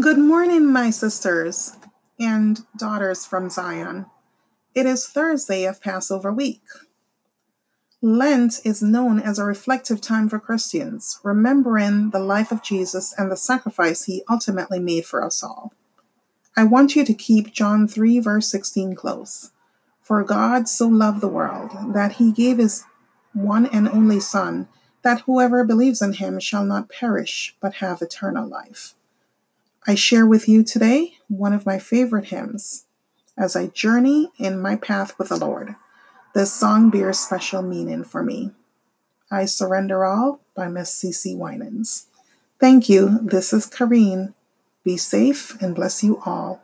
Good morning, my sisters and daughters from Zion. It is Thursday of Passover week. Lent is known as a reflective time for Christians, remembering the life of Jesus and the sacrifice he ultimately made for us all. I want you to keep John 3, verse 16 close. For God so loved the world that he gave his one and only Son, that whoever believes in him shall not perish but have eternal life. I share with you today one of my favorite hymns as I journey in my path with the Lord. This song bears special meaning for me. I Surrender All by Miss CeCe Winans. Thank you. This is Kareen. Be safe and bless you all.